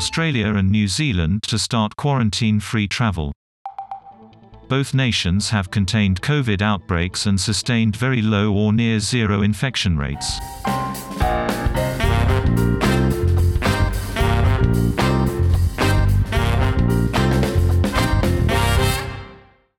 Australia and New Zealand to start quarantine-free travel. Both nations have contained COVID outbreaks and sustained very low or near zero infection rates.